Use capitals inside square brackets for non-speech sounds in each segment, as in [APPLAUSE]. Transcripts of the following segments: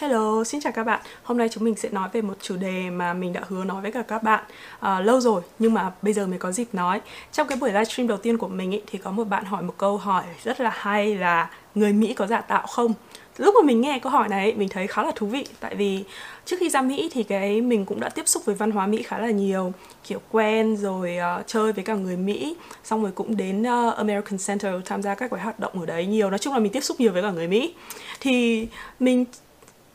Hello, xin chào các bạn. Hôm nay chúng mình sẽ nói về một chủ đề mà mình đã hứa nói với cả các bạn uh, lâu rồi nhưng mà bây giờ mới có dịp nói. Trong cái buổi livestream đầu tiên của mình ý, thì có một bạn hỏi một câu hỏi rất là hay là người Mỹ có giả tạo không? Lúc mà mình nghe câu hỏi này mình thấy khá là thú vị tại vì trước khi ra Mỹ thì cái mình cũng đã tiếp xúc với văn hóa Mỹ khá là nhiều kiểu quen rồi uh, chơi với cả người Mỹ xong rồi cũng đến uh, American Center tham gia các cái hoạt động ở đấy nhiều nói chung là mình tiếp xúc nhiều với cả người Mỹ thì mình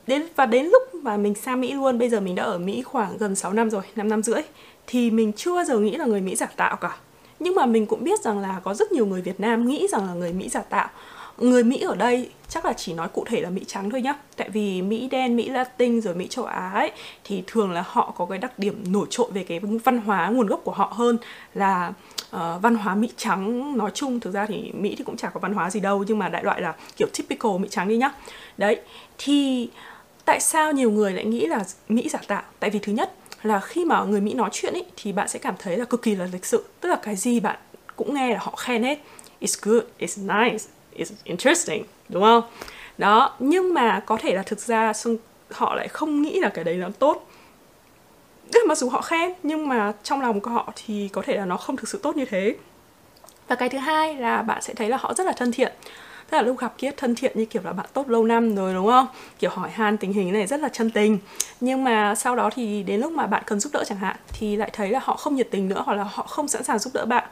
đến và đến lúc mà mình sang Mỹ luôn bây giờ mình đã ở Mỹ khoảng gần 6 năm rồi 5 năm rưỡi thì mình chưa bao giờ nghĩ là người Mỹ giả tạo cả. Nhưng mà mình cũng biết rằng là có rất nhiều người Việt Nam nghĩ rằng là người Mỹ giả tạo. Người Mỹ ở đây chắc là chỉ nói cụ thể là Mỹ trắng thôi nhá. Tại vì Mỹ đen Mỹ Latin rồi Mỹ châu Á ấy thì thường là họ có cái đặc điểm nổi trội về cái văn hóa nguồn gốc của họ hơn là uh, văn hóa Mỹ trắng nói chung. Thực ra thì Mỹ thì cũng chả có văn hóa gì đâu nhưng mà đại loại là kiểu typical Mỹ trắng đi nhá. Đấy thì tại sao nhiều người lại nghĩ là Mỹ giả tạo? Tại vì thứ nhất là khi mà người Mỹ nói chuyện ấy thì bạn sẽ cảm thấy là cực kỳ là lịch sự. Tức là cái gì bạn cũng nghe là họ khen hết. It's good, it's nice, it's interesting, đúng không? Đó, nhưng mà có thể là thực ra họ lại không nghĩ là cái đấy nó tốt. Mặc dù họ khen, nhưng mà trong lòng của họ thì có thể là nó không thực sự tốt như thế. Và cái thứ hai là bạn sẽ thấy là họ rất là thân thiện tức là lúc gặp kia thân thiện như kiểu là bạn tốt lâu năm rồi, đúng không? Kiểu hỏi han tình hình này rất là chân tình. Nhưng mà sau đó thì đến lúc mà bạn cần giúp đỡ chẳng hạn, thì lại thấy là họ không nhiệt tình nữa, hoặc là họ không sẵn sàng giúp đỡ bạn.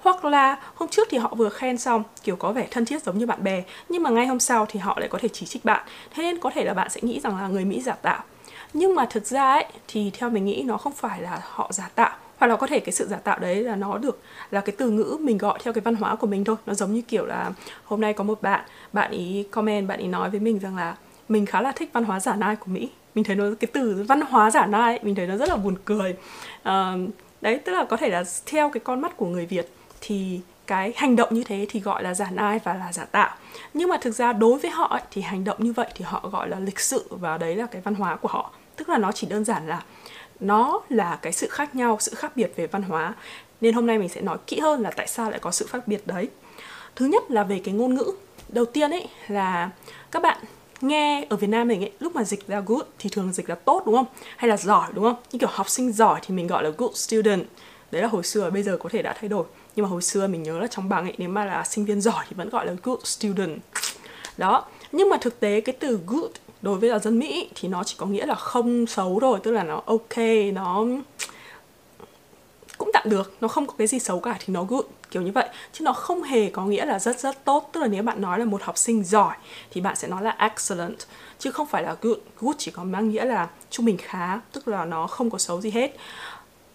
Hoặc là hôm trước thì họ vừa khen xong, kiểu có vẻ thân thiết giống như bạn bè, nhưng mà ngay hôm sau thì họ lại có thể chỉ trích bạn. Thế nên có thể là bạn sẽ nghĩ rằng là người mỹ giả tạo. Nhưng mà thực ra ấy, thì theo mình nghĩ nó không phải là họ giả tạo hoặc là có thể cái sự giả tạo đấy là nó được là cái từ ngữ mình gọi theo cái văn hóa của mình thôi. Nó giống như kiểu là hôm nay có một bạn bạn ý comment bạn ý nói với mình rằng là mình khá là thích văn hóa giả nai của mỹ. Mình thấy nó cái từ văn hóa giả nai mình thấy nó rất là buồn cười. Uh, đấy tức là có thể là theo cái con mắt của người việt thì cái hành động như thế thì gọi là giả nai và là giả tạo. Nhưng mà thực ra đối với họ ấy, thì hành động như vậy thì họ gọi là lịch sự và đấy là cái văn hóa của họ. Tức là nó chỉ đơn giản là nó là cái sự khác nhau, sự khác biệt về văn hóa. Nên hôm nay mình sẽ nói kỹ hơn là tại sao lại có sự khác biệt đấy. Thứ nhất là về cái ngôn ngữ. Đầu tiên ấy, là các bạn nghe ở Việt Nam mình ấy, lúc mà dịch ra good thì thường dịch là tốt, đúng không? Hay là giỏi, đúng không? Như kiểu học sinh giỏi thì mình gọi là good student. Đấy là hồi xưa, bây giờ có thể đã thay đổi. Nhưng mà hồi xưa mình nhớ là trong bằng ấy, nếu mà là sinh viên giỏi thì vẫn gọi là good student. Đó. Nhưng mà thực tế cái từ good đối với là dân Mỹ thì nó chỉ có nghĩa là không xấu rồi tức là nó ok, nó cũng tạm được, nó không có cái gì xấu cả thì nó good, kiểu như vậy. Chứ nó không hề có nghĩa là rất rất tốt. Tức là nếu bạn nói là một học sinh giỏi thì bạn sẽ nói là excellent, chứ không phải là good. Good chỉ có mang nghĩa là trung bình khá, tức là nó không có xấu gì hết.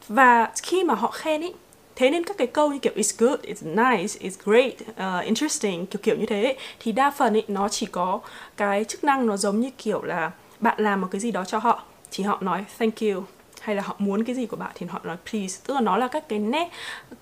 Và khi mà họ khen ý thế nên các cái câu như kiểu it's good, it's nice, it's great, uh, interesting kiểu kiểu như thế thì đa phần ấy nó chỉ có cái chức năng nó giống như kiểu là bạn làm một cái gì đó cho họ thì họ nói thank you hay là họ muốn cái gì của bạn thì họ nói please tức là nó là các cái nét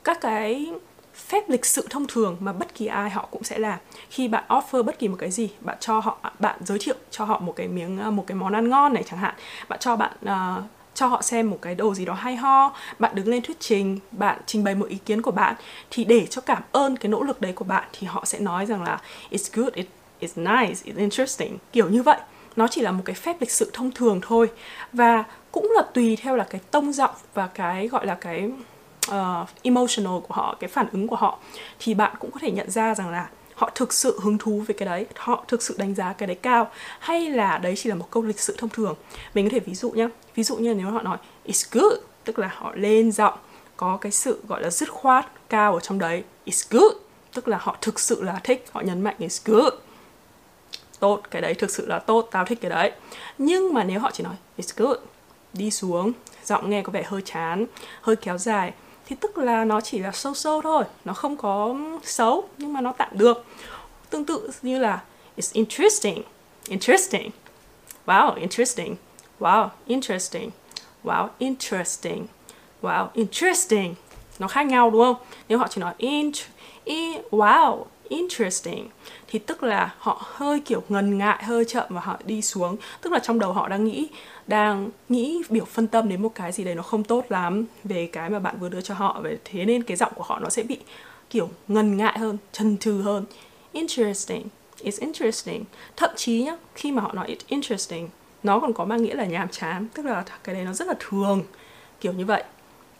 các cái phép lịch sự thông thường mà bất kỳ ai họ cũng sẽ làm. Khi bạn offer bất kỳ một cái gì bạn cho họ bạn giới thiệu cho họ một cái miếng ờ, một cái món ăn ngon này chẳng hạn bạn cho bạn uh, cho họ xem một cái đồ gì đó hay ho bạn đứng lên thuyết trình bạn trình bày một ý kiến của bạn thì để cho cảm ơn cái nỗ lực đấy của bạn thì họ sẽ nói rằng là it's good it, it's nice it's interesting. Kiểu như vậy. Nó chỉ là một cái phép lịch sự thông thường thôi. Và cũng là tùy theo là cái tông giọng và cái gọi là cái uh, emotional của họ cái phản ứng của họ thì bạn cũng có thể nhận ra rằng là họ thực sự hứng thú về cái đấy, họ thực sự đánh giá cái đấy cao, hay là đấy chỉ là một câu lịch sự thông thường? Mình có thể ví dụ nhé ví dụ như nếu họ nói, it's good tức là họ lên giọng, có cái sự gọi là dứt khoát cao ở trong đấy. It's good tức là họ thực sự là thích, họ nhấn mạnh it's good tốt, cái đấy thực sự là tốt, tao thích cái đấy. Nhưng mà nếu họ chỉ nói, it's good đi xuống, giọng nghe có vẻ hơi chán, hơi kéo dài thì tức là nó chỉ là sâu sâu thôi nó không có xấu nhưng mà nó tạm được. Tương tự như là it's interesting interesting. Wow interesting. Wow interesting. Wow interesting. Wow interesting. Nó khác nhau đúng không? Nếu họ chỉ nói int in, wow interesting. Thì tức là họ hơi kiểu ngần ngại, hơi chậm và họ đi xuống. Tức là trong đầu họ đang nghĩ đang nghĩ biểu phân tâm đến một cái gì đấy nó không tốt lắm về cái mà bạn vừa đưa cho họ. Về thế nên cái giọng của họ nó sẽ bị kiểu ngần ngại hơn, chần chừ hơn. Interesting. It's interesting. Thậm chí nhá, khi mà họ nói it's interesting, nó còn có mang nghĩa là nhàm chán. Tức là cái đấy nó rất là thường. Kiểu như vậy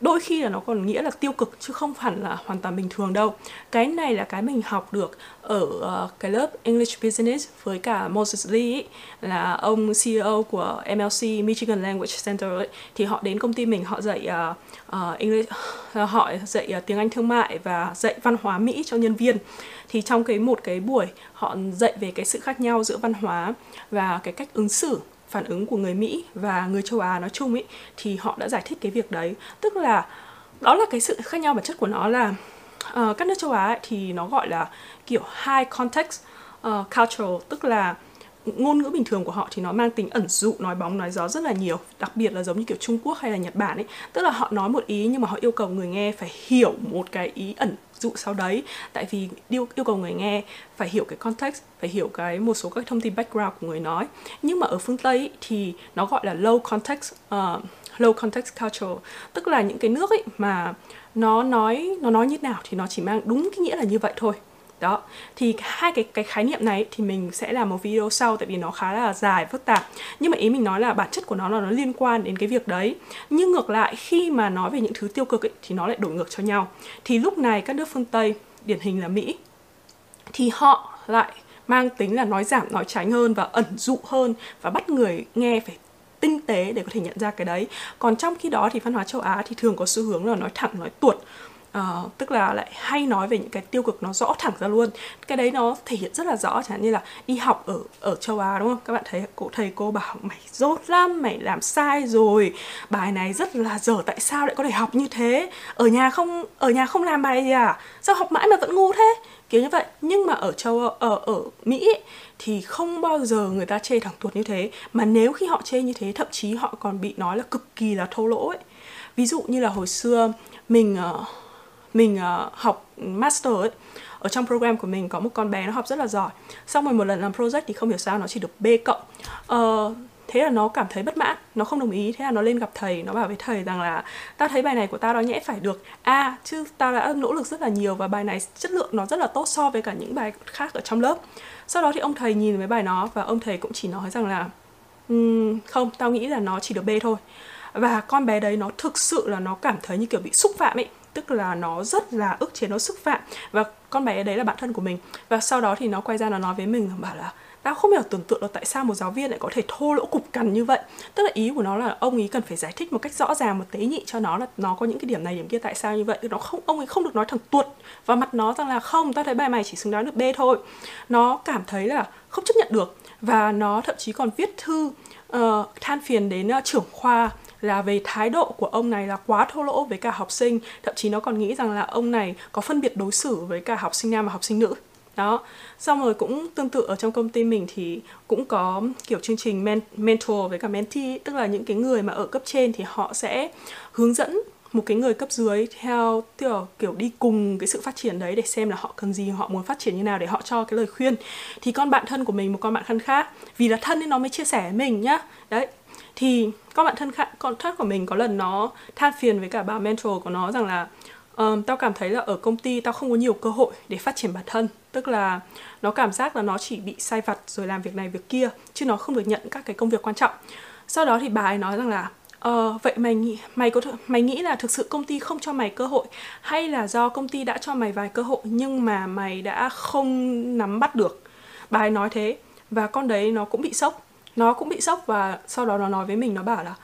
đôi khi là nó còn nghĩa là tiêu cực chứ không hẳn là hoàn toàn bình thường đâu. Cái này là cái mình học được ở ờ, cái lớp English Business với cả Moses Lee ấy, là ông CEO của MLC Michigan Language Center ấy, thì họ đến công ty mình họ dạy uh, uh, English uh, họ dạy uh, tiếng Anh thương mại và dạy văn hóa Mỹ cho nhân viên. Thì trong cái một cái buổi họ dạy về cái sự khác nhau giữa văn hóa và cái cách ứng xử phản ứng của người Mỹ và người châu Á nói chung ấy thì họ đã giải thích cái việc đấy. Tức là đó là cái sự khác nhau bản chất của nó là uh, các nước châu Á ấy, thì nó gọi là kiểu high context uh, cultural tức là ngôn ngữ bình thường của họ thì nó mang tính ẩn dụ nói bóng nói gió rất là nhiều đặc biệt là giống như kiểu Trung Quốc hay là Nhật Bản ấy. Tức là họ nói một ý nhưng mà họ yêu cầu người nghe phải hiểu một cái ý ẩn dụ sau đấy. Tại vì yêu yêu cầu người nghe phải hiểu cái context phải hiểu cái một số các thông tin background của người nói. Nhưng mà ở phương tây thì nó gọi là low context uh, low context culture. Tức là những cái nước ấy mà nó nói nó nói như nào thì nó chỉ mang đúng cái nghĩa là như vậy thôi đó. Thì hai cái cái khái niệm này thì mình sẽ làm một video sau tại vì nó khá là dài phức tạp. Nhưng mà ý mình nói là bản chất của nó là nó liên quan đến cái việc đấy. Nhưng ngược lại khi mà nói về những thứ tiêu cực ấy, thì nó lại đổi ngược cho nhau. Thì lúc này các nước phương tây điển hình là mỹ thì họ lại mang tính là nói giảm nói tránh hơn và ẩn dụ hơn và bắt người nghe phải tinh tế để có thể nhận ra cái đấy. Còn trong khi đó thì văn hóa châu á thì thường có xu hướng là nói thẳng nói tuột uh, tức là lại hay nói về những cái tiêu cực nó rõ thẳng ra luôn. Cái đấy nó thể hiện rất là rõ chẳng như là đi học ở ở châu Á đúng không? Các bạn thấy cô thầy cô bảo mày dốt lắm mày làm sai rồi. Bài này rất là dở tại sao lại có thể học như thế? Ở nhà không ở nhà không làm bài gì à? Sao học mãi mà vẫn ngu thế? Kiểu như vậy. Nhưng mà ở châu ở ở Mỹ ấy, thì không bao giờ người ta chê thẳng tuột như thế. Mà nếu khi họ chê như thế thậm chí họ còn bị nói là cực kỳ là thô lỗ ấy. Ví dụ như là hồi xưa mình uh, mình uh, học master ấy ở trong program của mình có một con bé nó học rất là giỏi. Xong rồi một lần làm project thì không hiểu sao nó chỉ được b cộng. Uh, thế là nó cảm thấy bất mãn nó không đồng ý. Thế là nó lên gặp thầy nó bảo với thầy rằng là tao thấy bài này của tao đó nhẽ phải được a à, chứ tao đã nỗ lực rất là nhiều và bài này chất lượng nó rất là tốt so với cả những bài khác ở trong lớp. Sau đó thì ông thầy nhìn với bài nó và ông thầy cũng chỉ nói rằng là um, không tao nghĩ là nó chỉ được b thôi. Và con bé đấy nó thực sự là nó cảm thấy như kiểu bị xúc phạm ấy tức là nó rất là ức chế nó xúc phạm. Và con bé đấy là bạn thân của mình. Và sau đó thì nó quay ra nó nói với mình bảo là tao không hiểu tưởng tượng được tại sao một giáo viên lại có thể thô lỗ cục cằn như vậy. Tức là ý của nó là ông ấy cần phải giải thích một cách rõ ràng một tế nhị cho nó là nó có những cái điểm này điểm kia tại sao như vậy. Nó không ông ấy không được nói thẳng tuột vào mặt nó rằng là không tao thấy bài mày chỉ xứng đáng được b thôi. Nó cảm thấy là không chấp nhận được. Và nó thậm chí còn viết thư uh, than phiền đến uh, trưởng khoa là về thái độ của ông này là quá thô lỗ với cả học sinh. Thậm chí nó còn nghĩ rằng là ông này có phân biệt đối xử với cả học sinh nam và học sinh nữ. Đó. Xong rồi cũng tương tự ở trong công ty mình thì cũng có kiểu chương trình men- mentor với cả mentee tức là những cái người mà ở cấp trên thì họ sẽ hướng dẫn một cái người cấp dưới theo kiểu, kiểu đi cùng cái sự phát triển đấy để xem là họ cần gì họ muốn phát triển như nào để họ cho cái lời khuyên. Thì con bạn thân của mình một con bạn thân khác vì là thân nên nó mới chia sẻ với mình nhá. Đấy. Thì con bạn thân khác con khác của mình có lần nó than phiền với cả bà mentor của nó rằng là um, tao cảm thấy là ở công ty tao không có nhiều cơ hội để phát triển bản thân. Tức là nó cảm giác là nó chỉ bị sai vặt rồi làm việc này việc kia chứ nó không được nhận các cái công việc quan trọng. Sau đó thì bà ấy nói rằng là Ờ, vậy mày nghĩ mày có mày nghĩ là thực sự công ty không cho mày cơ hội hay là do công ty đã cho mày vài cơ hội nhưng mà mày đã không nắm bắt được? Bà ấy nói thế và con đấy nó cũng bị sốc nó cũng bị sốc và sau đó nó nói với mình, nó bảo là,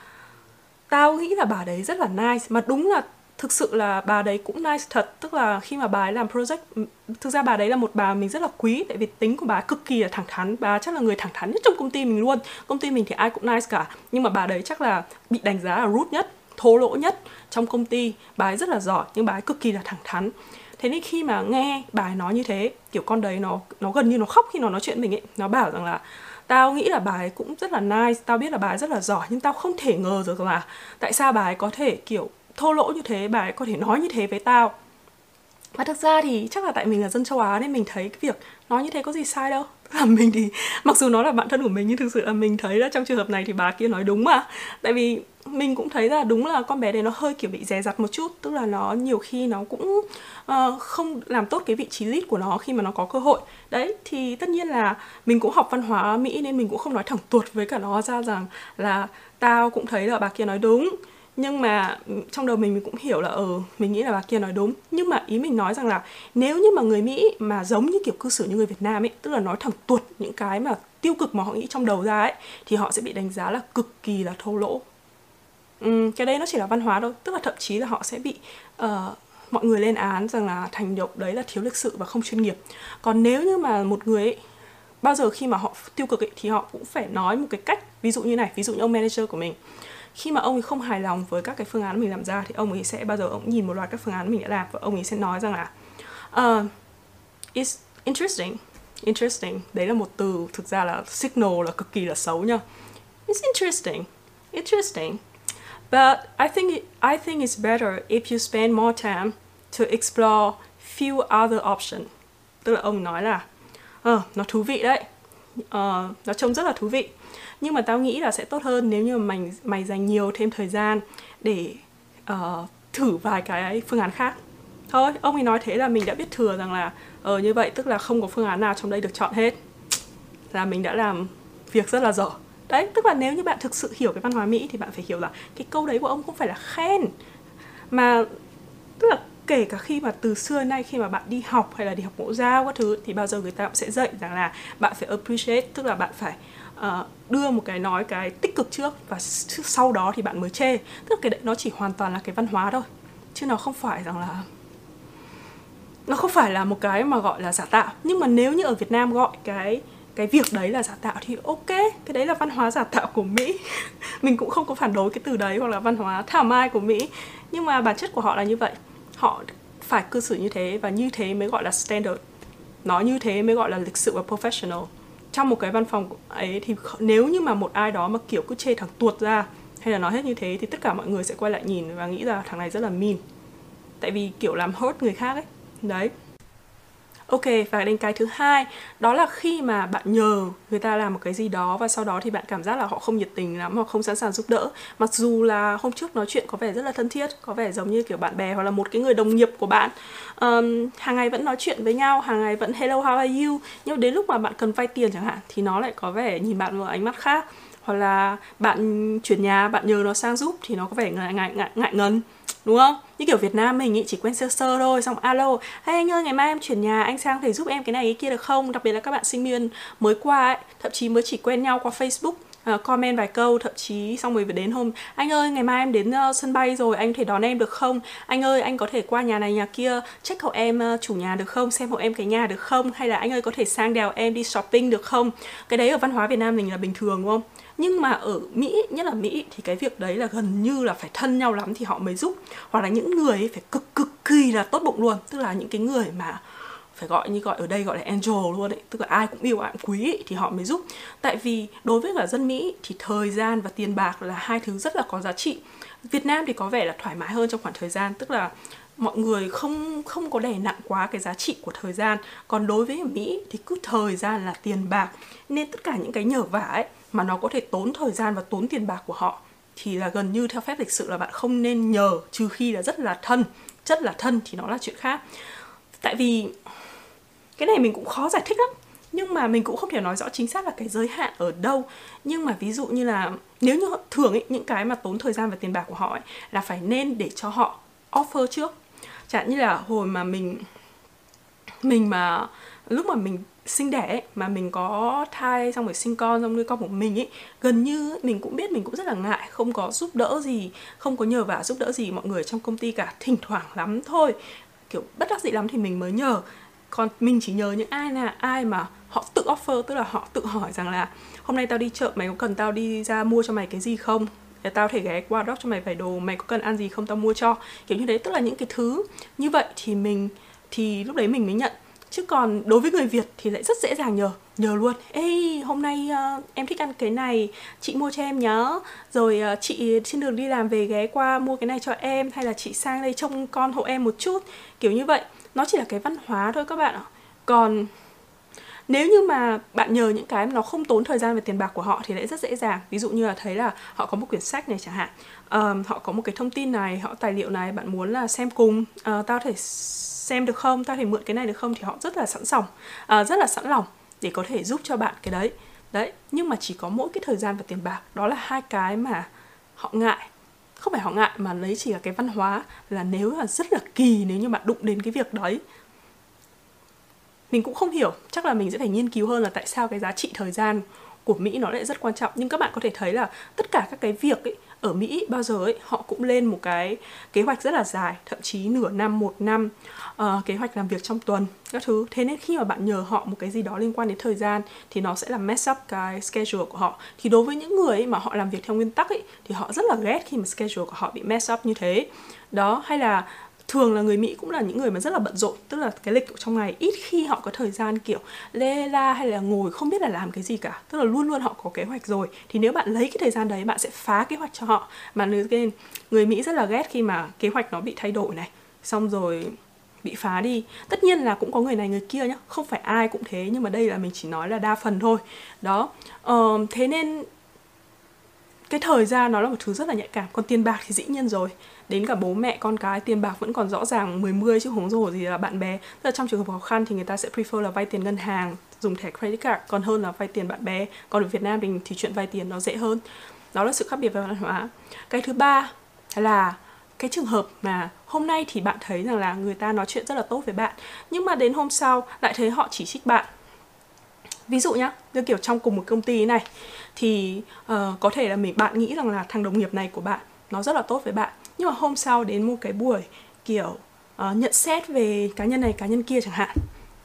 tao nghĩ là bà đấy rất là nice. Mà đúng là thực sự là bà đấy cũng nice thật. Tức là khi mà bà ấy làm project thực ra bà đấy là một bà mình rất là quý, tại vì tính của bà cực kỳ là thẳng thắn. Bà chắc là người thẳng thắn nhất trong công ty mình luôn. Công ty mình thì ai cũng nice cả. Nhưng mà bà đấy chắc là bị đánh giá là rude nhất, thô lỗ nhất trong công ty. Bà ấy rất là giỏi, nhưng bà ấy cực kỳ là thẳng thắn. Thế nên khi mà nghe bà ấy nói như thế, kiểu con đấy nó nó gần như nó khóc khi nó nói chuyện mình ấy. Nó bảo rằng là tao nghĩ là bà ấy cũng rất là nice, tao biết là bà ấy rất là giỏi, nhưng tao không thể ngờ được là tại sao bà ấy có thể, kiểu, thô lỗ như thế bà ấy có thể nói như thế với tao. Và thực ra thì chắc là tại mình là dân châu Á nên mình thấy cái việc nói như thế có gì sai đâu. [LAUGHS] Là mình thì, mặc dù nó là bạn thân của mình, nhưng thực sự là mình thấy là trong trường hợp này thì bà kia nói đúng mà. Tại vì mình cũng thấy là đúng là con bé đấy nó hơi kiểu bị dè dặt một chút tức là nó nhiều khi nó cũng uh, không làm tốt cái vị trí lead của nó khi mà nó có cơ hội. Đấy thì tất nhiên là mình cũng học văn hóa mỹ nên mình cũng không nói thẳng tuột với cả nó ra rằng là tao cũng thấy là bà kia nói đúng. Nhưng mà ừ, trong đầu mình mình cũng hiểu là ờ ừ, mình nghĩ là bà kia nói đúng. Nhưng mà ý mình nói rằng là nếu như mà người mỹ mà giống như kiểu cư xử như người việt nam ấy tức là nói thẳng tuột những cái mà tiêu cực mà họ nghĩ trong đầu ra ấy thì họ sẽ bị đánh giá là cực kỳ là thô lỗ um, cái đây nó chỉ là văn hóa thôi. Tức là thậm chí là họ sẽ bị uh, mọi người lên án rằng là thành động đấy là thiếu lịch sự và không chuyên nghiệp. Còn nếu như mà một người ấy, bao giờ khi mà họ tiêu cực ấy, thì họ cũng phải nói một cái cách ví dụ như này ví dụ như ông manager của mình. Khi mà ông ấy không hài lòng với các cái phương án mình làm ra thì ông ấy sẽ bao giờ ông nhìn một loạt các phương án mình đã làm và ông ấy sẽ nói rằng là uh, it's interesting interesting. Đấy là một từ thực ra là signal là cực kỳ là xấu nha. It's interesting interesting but I think I think it's better if you spend more time to explore few other options tức là ông nói là uh, nó thú vị đấy. Uh, nó trông rất là thú vị. Nhưng mà tao nghĩ là sẽ tốt hơn nếu như mày mày dành nhiều thêm thời gian để uh, thử vài cái phương án khác. Thôi ông ấy nói thế là mình đã biết thừa rằng là ờ như vậy tức là không có phương án nào trong đây được chọn hết. Là mình đã làm việc rất là dở đấy tức là nếu như bạn thực sự hiểu cái văn hóa mỹ thì bạn phải hiểu là cái câu đấy của ông không phải là khen mà tức là kể cả khi mà từ xưa nay khi mà bạn đi học hay là đi học mẫu giao các thứ thì bao giờ người ta cũng sẽ dạy rằng là bạn phải appreciate tức là bạn phải uh, đưa một cái nói cái tích cực trước và sau đó thì bạn mới chê. Tức là cái đấy nó chỉ hoàn toàn là cái văn hóa thôi chứ nó không phải rằng là nó không phải là một cái mà gọi là giả tạo. Nhưng mà nếu như ở Việt Nam gọi cái cái việc đấy là giả tạo thì ok, cái đấy là văn hóa giả tạo của Mỹ. [LAUGHS] Mình cũng không có phản đối cái từ đấy hoặc là văn hóa thảo mai của Mỹ. Nhưng mà bản chất của họ là như vậy. Họ phải cư xử như thế và như thế mới gọi là standard. Nó như thế mới gọi là lịch sự và professional. Trong một cái văn phòng ấy thì nếu như mà một ai đó mà kiểu cứ chê thằng tuột ra hay là nói hết như thế thì tất cả mọi người sẽ quay lại nhìn và nghĩ là thằng này rất là mean. Tại vì kiểu làm hurt người khác ấy. Đấy. Ok, và đến cái thứ hai Đó là khi mà bạn nhờ người ta làm một cái gì đó Và sau đó thì bạn cảm giác là họ không nhiệt tình lắm Hoặc không sẵn sàng giúp đỡ. Mặc dù là hôm trước nói chuyện có vẻ rất là thân thiết Có vẻ giống như kiểu bạn bè hoặc là một cái người đồng nghiệp của bạn. Um, Hàng ngày vẫn nói chuyện với nhau Hàng ngày vẫn hello how are you? Nhưng đến lúc mà bạn cần vay tiền chẳng hạn Thì nó lại có vẻ nhìn bạn một ánh mắt khác. Hoặc là bạn chuyển nhà, bạn nhờ nó sang giúp Thì nó có vẻ ngại, ngại, ngại, ngại ngần đúng không? Như kiểu Việt Nam mình ý chỉ quen sơ sơ thôi xong alo hay anh ơi ngày mai em chuyển nhà anh sang thể giúp em cái này cái kia được không? Đặc biệt là các bạn sinh viên mới qua ấy thậm chí mới chỉ quen nhau qua Facebook uh, comment vài câu thậm chí xong rồi đến hôm anh ơi ngày mai em đến uh, sân bay rồi anh có thể đón em được không? Anh ơi anh có thể qua nhà này nhà kia check hộ em uh, chủ nhà được không? Xem hộ em cái nhà được không? Hay là anh ơi có thể sang đèo em đi shopping được không? Cái đấy ở văn hóa Việt Nam mình là bình thường đúng không? Nhưng mà ở Mỹ nhất là Mỹ thì cái việc đấy là gần như là phải thân nhau lắm thì họ mới giúp. Hoặc là những người ấy phải cực cực kỳ là tốt bụng luôn. Tức là những cái người mà phải gọi như gọi ở đây gọi là angel luôn ấy. Tức là ai cũng yêu ai cũng quý ấy, thì họ mới giúp. Tại vì đối với cả dân Mỹ thì thời gian và tiền bạc là hai thứ rất là có giá trị. Việt Nam thì có vẻ là thoải mái hơn trong khoảng thời gian. Tức là mọi người không không có đè nặng quá cái giá trị của thời gian. Còn đối với Mỹ thì cứ thời gian là tiền bạc. Nên tất cả những cái nhờ vả ấy mà nó có thể tốn thời gian và tốn tiền bạc của họ thì là gần như theo phép lịch sự là bạn không nên nhờ trừ khi là rất là thân rất là thân thì nó là chuyện khác. Tại vì cái này mình cũng khó giải thích lắm nhưng mà mình cũng không thể nói rõ chính xác là cái giới hạn ở đâu. Nhưng mà ví dụ như là nếu như thường ấy, những cái mà tốn thời gian và tiền bạc của họ ấy, là phải nên để cho họ offer trước. Chẳng như là hồi mà mình mình mà lúc mà mình sinh đẻ ấy, mà mình có thai xong rồi sinh con xong nuôi con của mình ấy gần như mình cũng biết mình cũng rất là ngại không có giúp đỡ gì không có nhờ vả giúp đỡ gì mọi người trong công ty cả thỉnh thoảng lắm thôi. Kiểu bất đắc dĩ lắm thì mình mới nhờ. Còn mình chỉ nhờ những ai là ai mà họ tự offer tức là họ tự hỏi rằng là hôm nay tao đi chợ mày có cần tao đi ra mua cho mày cái gì không? Để tao thể ghé qua đó cho mày vài đồ mày có cần ăn gì không tao mua cho? Kiểu như đấy tức là những cái thứ như vậy thì mình thì lúc đấy mình mới nhận chứ còn đối với người Việt thì lại rất dễ dàng nhờ nhờ luôn. Ê hôm nay uh, em thích ăn cái này chị mua cho em nhớ rồi uh, chị trên đường đi làm về ghé qua mua cái này cho em hay là chị sang đây trông con hộ em một chút. Kiểu như vậy. Nó chỉ là cái văn hóa thôi các bạn ạ. Còn nếu như mà bạn nhờ những cái nó không tốn thời gian và tiền bạc của họ thì lại rất dễ dàng. Ví dụ như là thấy là họ có một quyển sách này chẳng hạn uh, họ có một cái thông tin này họ tài liệu này bạn muốn là xem cùng uh, tao thể xem được không tao thể mượn cái này được không thì họ rất là sẵn sàng uh, ờ, rất là sẵn lòng để có thể giúp cho bạn cái đấy. Đấy nhưng mà chỉ có mỗi cái thời gian và tiền bạc đó là hai cái mà họ ngại. Không phải họ ngại mà lấy chỉ là cái văn hóa là nếu là rất là kỳ nếu như bạn đụng đến cái việc đấy mình cũng không hiểu chắc là mình sẽ phải nghiên cứu hơn là tại sao cái giá trị thời gian của Mỹ nó lại rất quan trọng. Nhưng các bạn có thể thấy là tất cả các cái việc ấy ở Mỹ bao giờ ấy họ cũng lên một cái kế hoạch rất là dài thậm chí nửa năm một năm uh, kế hoạch làm việc trong tuần các thứ. Thế nên khi mà bạn nhờ họ một cái gì đó liên quan đến thời gian thì nó sẽ làm mess up cái schedule của họ. Thì đối với những người ấy mà họ làm việc theo nguyên tắc ấy thì họ rất là ghét khi mà schedule của họ bị mess up như thế. Đó hay là thường là người Mỹ cũng là những người mà rất là bận rộn tức là cái lịch của trong ngày ít khi họ có thời gian kiểu lê la hay là ngồi không biết là làm cái gì cả. Tức là luôn luôn họ có kế hoạch rồi. Thì nếu bạn lấy cái thời gian đấy bạn sẽ phá kế hoạch cho họ. Mà nên người Mỹ rất là ghét khi mà kế hoạch nó bị thay đổi này xong rồi bị phá đi. Tất nhiên là cũng có người này người kia nhá không phải ai cũng thế nhưng mà đây là mình chỉ nói là đa phần thôi. Đó. Uh, thế nên cái thời gian nó là một thứ rất là nhạy cảm. Còn tiền bạc thì dĩ nhiên rồi. Đến cả bố mẹ con cái tiền bạc vẫn còn rõ ràng 10 10 chứ không rồi gì là bạn bè. Tức là trong trường hợp khó khăn thì người ta sẽ prefer là vay tiền ngân hàng dùng thẻ credit card. Còn hơn là vay tiền bạn bè. Còn ở Việt Nam thì, thì chuyện vay tiền nó dễ hơn. Đó là sự khác biệt về văn hóa. Cái thứ ba là cái trường hợp mà hôm nay thì bạn thấy rằng là người ta nói chuyện rất là tốt với bạn nhưng mà đến hôm sau lại thấy họ chỉ trích bạn ví dụ nhá như kiểu trong cùng một công ty này thì uh, có thể là mình bạn nghĩ rằng là thằng đồng nghiệp này của bạn nó rất là tốt với bạn. Nhưng mà hôm sau đến một cái buổi kiểu uh, nhận xét về cá nhân này cá nhân kia chẳng hạn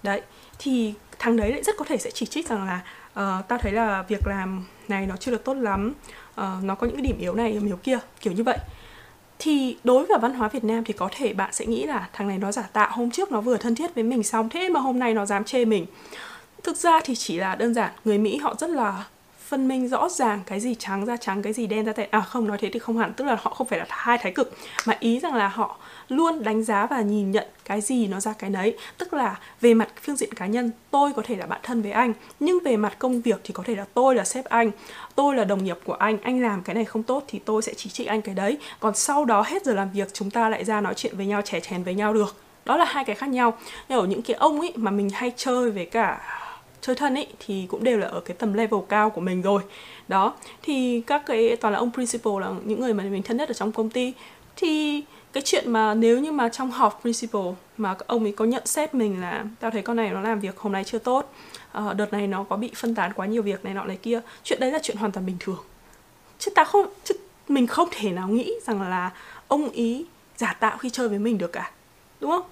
đấy thì thằng đấy lại rất có thể sẽ chỉ trích rằng là uh, tao thấy là việc làm này nó chưa được tốt lắm uh, nó có những cái điểm yếu này điểm yếu kia kiểu như vậy. Thì đối với văn hóa Việt Nam thì có thể bạn sẽ nghĩ là thằng này nó giả tạo hôm trước nó vừa thân thiết với mình xong thế mà hôm nay nó dám chê mình thực ra thì chỉ là đơn giản, người Mỹ họ rất là phân minh rõ ràng cái gì trắng ra trắng, cái gì đen ra đen. À không, nói thế thì không hẳn, tức là họ không phải là hai thái cực, mà ý rằng là họ luôn đánh giá và nhìn nhận cái gì nó ra cái nấy tức là về mặt phương diện cá nhân, tôi có thể là bạn thân với anh, nhưng về mặt công việc thì có thể là tôi là sếp anh, tôi là đồng nghiệp của anh anh làm cái này không tốt thì tôi sẽ chỉ trích anh cái đấy. Còn sau đó hết giờ làm việc, chúng ta lại ra nói chuyện với nhau, chè chén với nhau được. Đó là hai cái khác nhau. Nhưng ở những cái ông ấy mà mình hay chơi với cả chơi thân ấy thì cũng đều là ở cái tầm level cao của mình rồi. Đó thì các cái toàn là ông principal là những người mà mình thân nhất ở trong công ty. Thì cái chuyện mà nếu như mà trong họp principal mà ông ấy có nhận xét mình là tao thấy con này nó làm việc hôm nay chưa tốt uh, đợt này nó có bị phân tán quá nhiều việc này nọ này kia chuyện đấy là chuyện hoàn toàn bình thường. Chứ ta không chứ mình không thể nào nghĩ rằng là ông ý giả tạo khi chơi với mình được cả đúng không?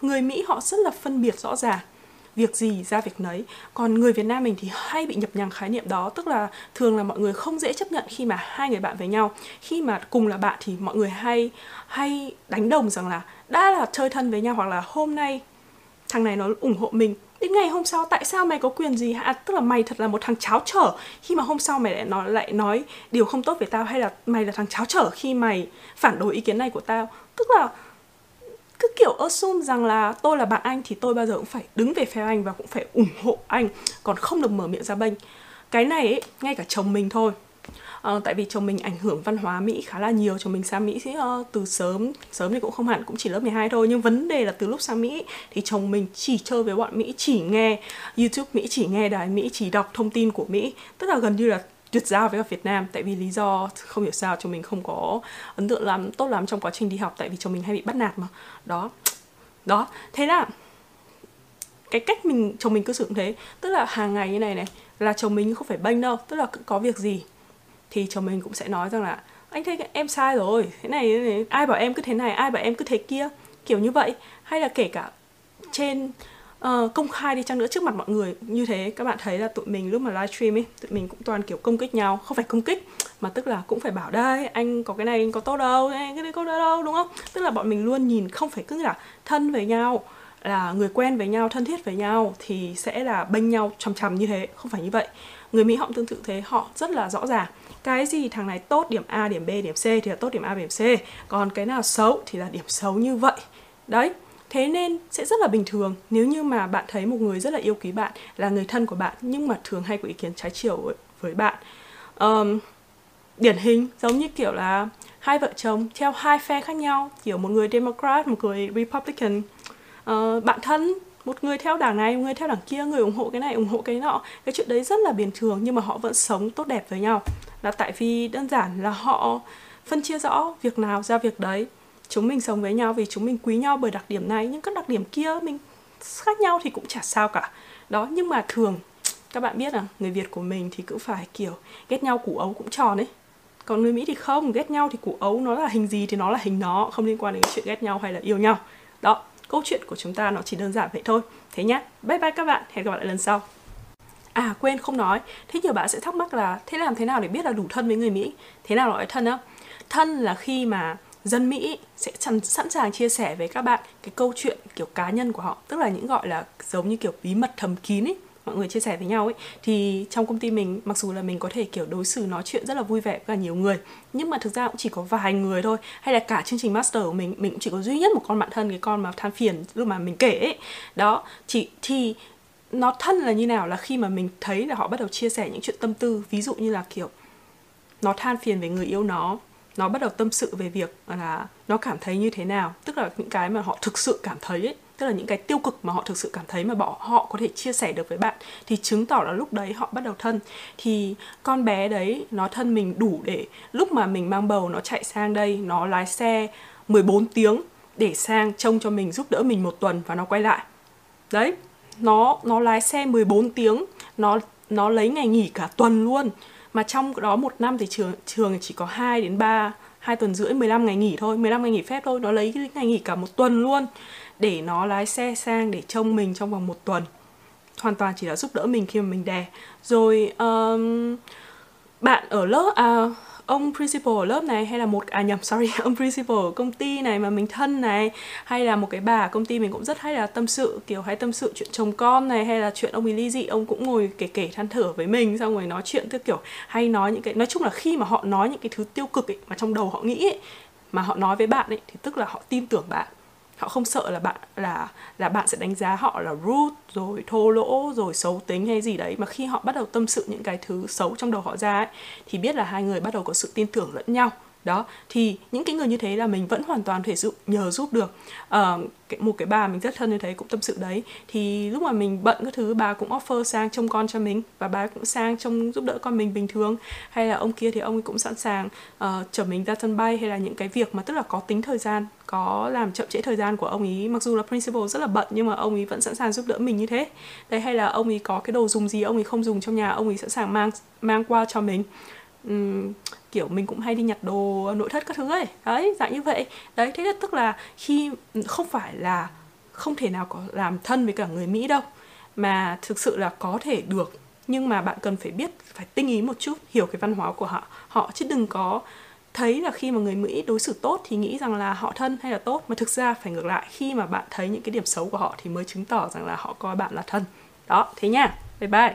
Người mỹ họ rất là phân biệt rõ ràng việc gì ra việc nấy. Còn người Việt Nam mình thì hay bị nhập nhằng khái niệm đó, tức là thường là mọi người không dễ chấp nhận khi mà hai người bạn với nhau. Khi mà cùng là bạn thì mọi người hay hay đánh đồng rằng là đã là chơi thân với nhau hoặc là hôm nay thằng này nó ủng hộ mình, đến ngày hôm sau tại sao mày có quyền gì hả? À, tức là mày thật là một thằng cháo trở. Khi mà hôm sau mày lại nói lại nói điều không tốt về tao hay là mày là thằng cháo trở khi mày phản đối ý kiến này của tao. Tức là cứ kiểu assume rằng là tôi là bạn anh thì tôi bao giờ cũng phải đứng về phe anh và cũng phải ủng hộ anh còn không được mở miệng ra bênh. Cái này ấy, ngay cả chồng mình thôi. À, tại vì chồng mình ảnh hưởng văn hóa Mỹ khá là nhiều chồng mình sang Mỹ uh, từ sớm sớm thì cũng không hẳn cũng chỉ lớp 12 thôi. Nhưng vấn đề là từ lúc sang Mỹ thì chồng mình chỉ chơi với bọn Mỹ chỉ nghe YouTube Mỹ chỉ nghe đài Mỹ chỉ đọc thông tin của Mỹ. Tức là gần như là tuyệt giao với ở Việt Nam. Tại vì lý do không hiểu sao chồng mình không có ấn tượng lắm tốt lắm trong quá trình đi học. Tại vì chồng mình hay bị bắt nạt mà. Đó. Đó. Thế là cái cách mình chồng mình cư xử cũng thế. Tức là hàng ngày như này này là chồng mình không phải bênh đâu. Tức là có việc gì thì chồng mình cũng sẽ nói rằng là anh thấy em sai rồi. Thế này, thế này. Ai bảo em cứ thế này ai bảo em cứ thế kia. Kiểu như vậy. Hay là kể cả trên uh, công khai đi chăng nữa trước mặt mọi người như thế các bạn thấy là tụi mình lúc mà livestream ấy tụi mình cũng toàn kiểu công kích nhau. Không phải công kích mà tức là cũng phải bảo đây anh có cái này anh có tốt đâu anh cái này có đâu đúng không? Tức là bọn mình luôn nhìn không phải cứ là thân với nhau là người quen với nhau thân thiết với nhau thì sẽ là bênh nhau chằm chằm như thế. Không phải như vậy. Người mỹ họ tương tự thế họ rất là rõ ràng. Cái gì thằng này tốt điểm a điểm b điểm c thì là tốt điểm a điểm c. Còn cái nào xấu thì là điểm xấu như vậy. Đấy thế nên sẽ rất là bình thường. Nếu như mà bạn thấy một người rất là yêu quý bạn là người thân của bạn nhưng mà thường hay có ý kiến trái chiều với, với bạn. Um, điển hình giống như kiểu là hai vợ chồng theo hai phe khác nhau kiểu một người democrat một người republican. Uh, bạn thân một người theo đảng này một người theo đảng kia người ủng hộ cái này ủng hộ cái nọ. Cái chuyện đấy rất là bình thường nhưng mà họ vẫn sống tốt đẹp với nhau. Là tại vì đơn giản là họ phân chia rõ việc nào ra việc đấy chúng mình sống với nhau vì chúng mình quý nhau bởi đặc điểm này. Nhưng các đặc điểm kia mình khác nhau thì cũng chả sao cả. Đó, nhưng mà thường, các bạn biết là người việt của mình thì cứ phải kiểu ghét nhau củ ấu cũng tròn ấy. Còn người mỹ thì không, ghét nhau thì củ ấu nó là hình gì thì nó là hình nó, không liên quan đến cái chuyện ghét nhau hay là yêu nhau. Đó, câu chuyện của chúng ta nó chỉ đơn giản vậy thôi. Thế nhá, bye bye các bạn, hẹn gặp lại lần sau. À quên không nói, thế nhiều bạn sẽ thắc mắc là thế làm thế nào để biết là đủ thân với người mỹ? Thế nào gọi thân á? Thân là khi mà dân Mỹ sẽ sẵn sàng chia sẻ với các bạn cái câu chuyện kiểu cá nhân của họ, tức là những gọi là giống như kiểu bí mật thầm kín ấy, mọi người chia sẻ với nhau ấy. Thì trong công ty mình, mặc dù là mình có thể kiểu đối xử nói chuyện rất là vui vẻ với cả nhiều người, nhưng mà thực ra cũng chỉ có vài người thôi. Hay là cả chương trình master của mình mình cũng chỉ có duy nhất một con bạn thân, cái con mà than phiền lúc mà mình kể ấy. Đó, chỉ, thì nó thân là như nào là khi mà mình thấy là họ bắt đầu chia sẻ những chuyện tâm tư, ví dụ như là kiểu nó than phiền về người yêu nó nó bắt đầu tâm sự về việc là nó cảm thấy như thế nào. Tức là những cái mà họ thực sự cảm thấy ấy, tức là những cái tiêu cực mà họ thực sự cảm thấy mà bỏ họ có thể chia sẻ được với bạn thì chứng tỏ là lúc đấy họ bắt đầu thân. Thì con bé đấy nó thân mình đủ để lúc mà mình mang bầu nó chạy sang đây nó lái xe 14 tiếng để sang trông cho mình giúp đỡ mình một tuần và nó quay lại. Đấy nó nó lái xe 14 tiếng nó nó lấy ngày nghỉ cả tuần luôn mà trong đó một năm thì trường trường chỉ có 2 đến 3 2 tuần rưỡi 15 ngày nghỉ thôi 15 ngày nghỉ phép thôi. Nó lấy cái ngày nghỉ cả một tuần luôn để nó lái xe sang để trông mình trong vòng một tuần. Hoàn toàn chỉ là giúp đỡ mình khi mà mình đè. Rồi um, bạn ở lớp à, ông principal ở lớp này hay là một à nhầm sorry [LAUGHS] ông principal ở công ty này mà mình thân này hay là một cái bà ở công ty mình cũng rất hay là tâm sự kiểu hay tâm sự chuyện chồng con này hay là chuyện ông ấy ly dị ông cũng ngồi kể kể than thở với mình xong rồi nói chuyện theo kiểu hay nói những cái nói chung là khi mà họ nói những cái thứ tiêu cực ấy mà trong đầu họ nghĩ ấy, mà họ nói với bạn ấy thì tức là họ tin tưởng bạn họ không sợ là bạn, là là bạn sẽ đánh giá họ là rude, rồi thô lỗ, rồi xấu tính hay gì đấy. Mà khi họ bắt đầu tâm sự những cái thứ xấu trong đầu họ ra ấy, thì biết là hai người bắt đầu có sự tin tưởng lẫn nhau đó thì những cái người như thế là mình vẫn hoàn toàn thể giúp nhờ giúp được. À, cái, một cái bà mình rất thân như thế cũng tâm sự đấy. Thì lúc mà mình bận các thứ bà cũng offer sang trông con cho mình và bà cũng sang trông giúp đỡ con mình bình thường. Hay là ông kia thì ông ấy cũng sẵn sàng uh, chở mình ra sân bay hay là những cái việc mà tức là có tính thời gian có làm chậm trễ thời gian của ông ấy. Mặc dù là principal rất là bận nhưng mà ông ấy vẫn sẵn sàng giúp đỡ mình như thế. Đấy hay là ông ấy có cái đồ dùng gì ông ấy không dùng trong nhà ông ấy sẵn sàng mang mang qua cho mình um, kiểu mình cũng hay đi nhặt đồ nội thất các thứ ấy. Đấy dạng như vậy. Đấy thế tức là khi không phải là không thể nào có làm thân với cả người mỹ đâu mà thực sự là có thể được. Nhưng mà bạn cần phải biết phải tinh ý một chút hiểu cái văn hóa của họ. Họ chứ đừng có thấy là khi mà người Mỹ đối xử tốt thì nghĩ rằng là họ thân hay là tốt mà thực ra phải ngược lại khi mà bạn thấy những cái điểm xấu của họ thì mới chứng tỏ rằng là họ coi bạn là thân. Đó thế nha. Bye bye.